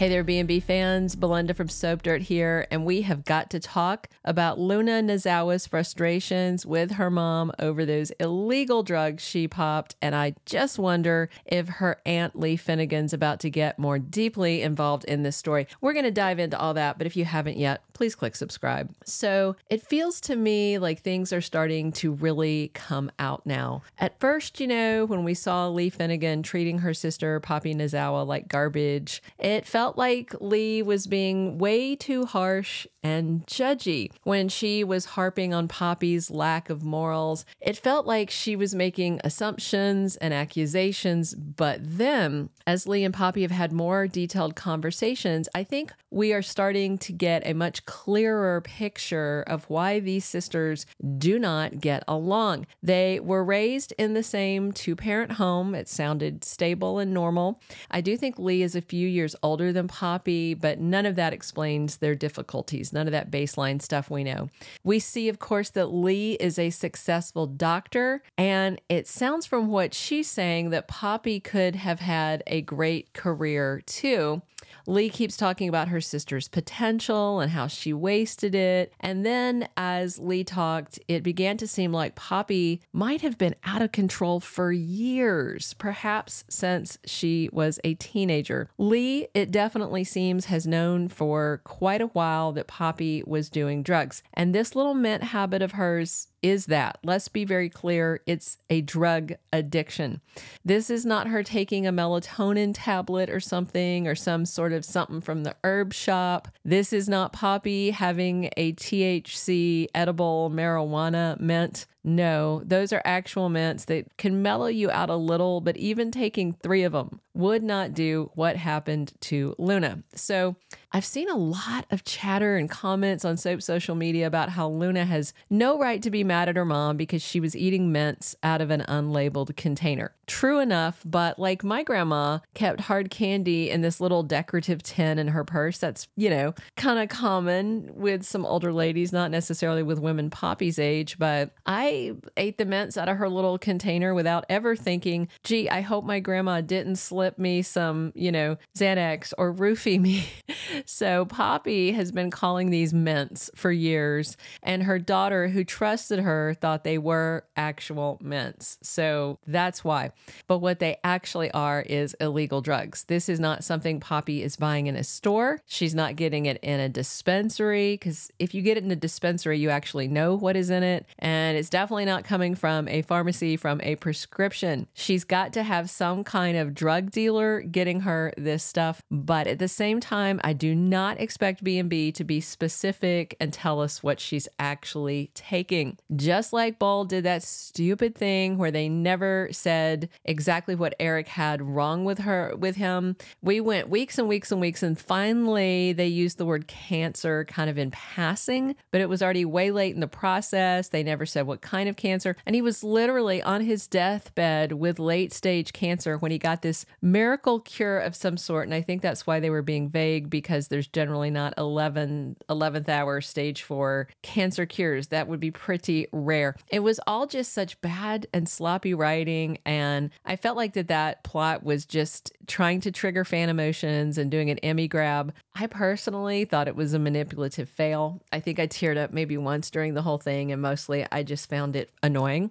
Hey there, B&B fans. Belinda from Soap Dirt here, and we have got to talk about Luna Nozawa's frustrations with her mom over those illegal drugs she popped. And I just wonder if her aunt Li Finnegan's about to get more deeply involved in this story. We're going to dive into all that, but if you haven't yet, please click subscribe. So it feels to me like things are starting to really come out now. At first, you know, when we saw Li Finnegan treating her sister, Poppy Nozawa, like garbage, it felt felt like Li was being way too harsh and judgy when she was harping on Poppy's lack of morals. It felt like she was making assumptions and accusations, but then, as Li and Poppy have had more detailed conversations, I think we are starting to get a much clearer picture of why these sisters do not get along. They were raised in the same two parent home. It sounded stable and normal. I do think Li is a few years older than than Poppy, but none of that explains their difficulties. None of that baseline stuff we know. We see, of course, that Li is a successful doctor, and it sounds from what she's saying that Poppy could have had a great career too. Li keeps talking about her sister's potential and how she wasted it. And then as Li talked, it began to seem like Poppy might have been out of control for years, perhaps since she was a teenager. Li, it definitely seems, has known for quite a while that Poppy was doing drugs. And this little mint habit of hers is that. Let's be very clear it's a drug addiction. This is not her taking a melatonin tablet or something or some sort of something from the herb shop. This is not Poppy having a THC edible marijuana mint. No, those are actual mints that can mellow you out a little, but even taking three of them would not do what happened to Luna. So I've seen a lot of chatter and comments on Soap social media about how Luna has no right to be mad at her mom because she was eating mints out of an unlabeled container. True enough, but like my grandma kept hard candy in this little decorative tin in her purse. That's, you know, kind of common with some older ladies, not necessarily with women Poppy's age, but I ate the mints out of her little container without ever thinking, gee, I hope my grandma didn't slip me some, you know, Xanax or roofie me. so Poppy has been calling these mints for years, and her daughter, who trusted her, thought they were actual mints. So that's why. But what they actually are is illegal drugs. This is not something Poppy is buying in a store. She's not getting it in a dispensary because if you get it in a dispensary, you actually know what is in it. And it's definitely not coming from a pharmacy, from a prescription. She's got to have some kind of drug dealer getting her this stuff. But at the same time, I do not expect B&B to be specific and tell us what she's actually taking. Just like Bold did that stupid thing where they never said exactly what Eric had wrong with her with him. We went weeks and weeks and weeks and finally they used the word cancer kind of in passing, but it was already way late in the process. They never said what kind of cancer and he was literally on his deathbed with late stage cancer when he got this miracle cure of some sort and I think that's why they were being vague because there's generally not 11 11th hour stage 4 cancer cures. That would be pretty rare. It was all just such bad and sloppy writing and I felt like that that plot was just trying to trigger fan emotions and doing an Emmy grab. I personally thought it was a manipulative fail. I think I teared up maybe once during the whole thing and mostly I just found it annoying.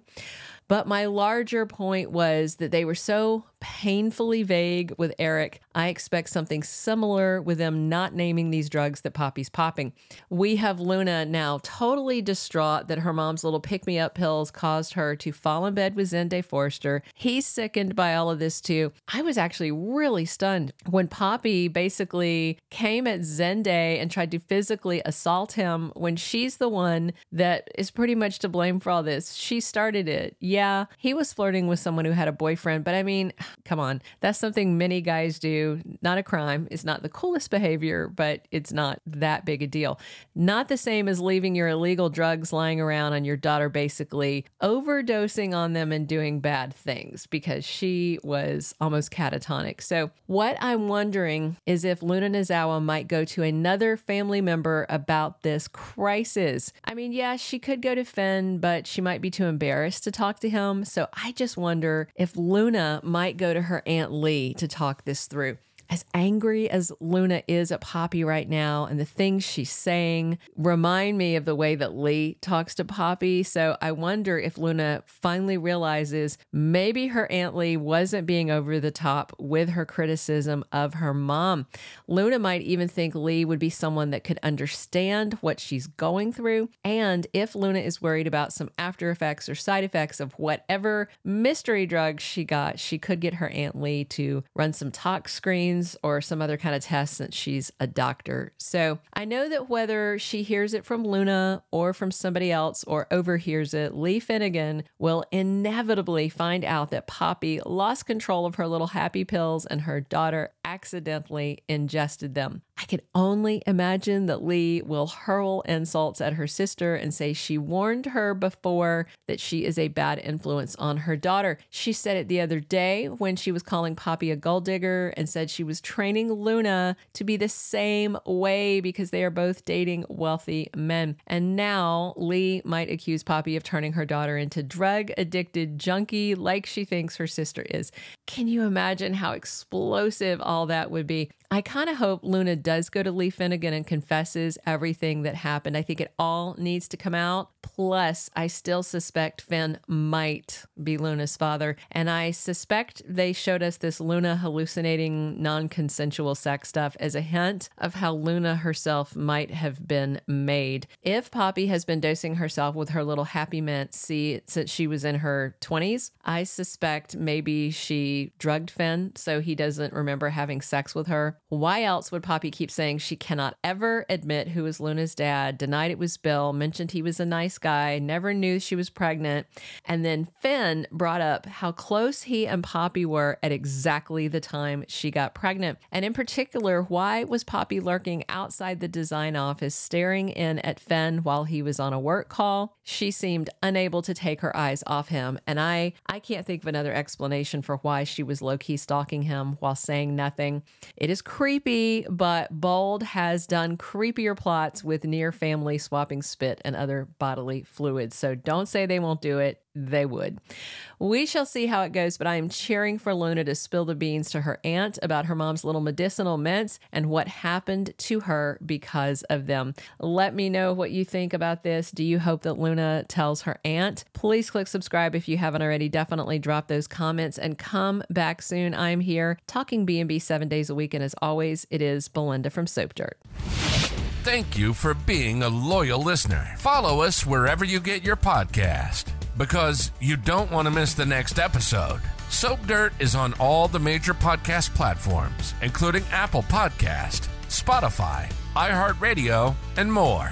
But my larger point was that they were so painfully vague with Eric. I expect something similar with them not naming these drugs that Poppy's popping. We have Luna now totally distraught that her mom's little pick me up pills caused her to fall in bed with Zende Forrester. He's sickened by all of this too. I was actually really stunned when Poppy basically came at Zende and tried to physically assault him when she's the one that is pretty much to blame for all this. She started it. Yeah he was flirting with someone who had a boyfriend, but I mean, come on. That's something many guys do. Not a crime. It's not the coolest behavior, but it's not that big a deal. Not the same as leaving your illegal drugs lying around on your daughter, basically overdosing on them and doing bad things because she was almost catatonic. So, what I'm wondering is if Luna Nozawa might go to another family member about this crisis. I mean, yeah, she could go to Finn, but she might be too embarrassed to talk to him. So I just wonder if Luna might go to her Aunt Li to talk this through as angry as Luna is at Poppy right now and the things she's saying remind me of the way that Li talks to Poppy. So I wonder if Luna finally realizes maybe her Aunt Li wasn't being over the top with her criticism of her mom. Luna might even think Li would be someone that could understand what she's going through. And if Luna is worried about some after effects or side effects of whatever mystery drug she got, she could get her Aunt Li to run some tox screens or some other kind of test since she's a doctor. So I know that whether she hears it from Luna or from somebody else or overhears it, Li Finnegan will inevitably find out that Poppy lost control of her little happy pills and her daughter accidentally ingested them. I can only imagine that Li will hurl insults at her sister and say she warned her before that she is a bad influence on her daughter. She said it the other day when she was calling Poppy a gold digger and said she was training Luna to be the same way because they are both dating wealthy men. And now Li might accuse Poppy of turning her daughter into drug addicted junkie like she thinks her sister is. Can you imagine how explosive all that would be? I kind of hope Luna does go to Li Finnegan and confesses everything that happened. I think it all needs to come out. Plus, I still suspect Finn might be Luna's father. And I suspect they showed us this Luna hallucinating non consensual sex stuff as a hint of how Luna herself might have been made. If Poppy has been dosing herself with her little happy mint see since she was in her 20s, I suspect maybe she drugged Finn so he doesn't remember having sex with her. Why else would Poppy keep saying she cannot ever admit who was Luna's dad, denied it was Bill, mentioned he was a nice guy, never knew she was pregnant, and then Finn brought up how close he and Poppy were at exactly the time she got pregnant. And in particular, why was Poppy lurking outside the design office staring in at Finn while he was on a work call? She seemed unable to take her eyes off him, and I I can't think of another explanation for why she was low-key stalking him while saying nothing. It is creepy, but Bold has done creepier plots with near family swapping spit and other bodily fluids. So don't say they won't do it. They would. We shall see how it goes, but I am cheering for Luna to spill the beans to her aunt about her mom's little medicinal mints and what happened to her because of them. Let me know what you think about this. Do you hope that Luna tells her aunt? Please click subscribe if you haven't already. Definitely drop those comments and come back soon. I'm here talking B&B 7 days a week and as always, it is Belinda from Soap Dirt. Thank you for being a loyal listener. Follow us wherever you get your podcast because you don't want to miss the next episode. Soap Dirt is on all the major podcast platforms, including Apple Podcast, Spotify, iHeartRadio, and more.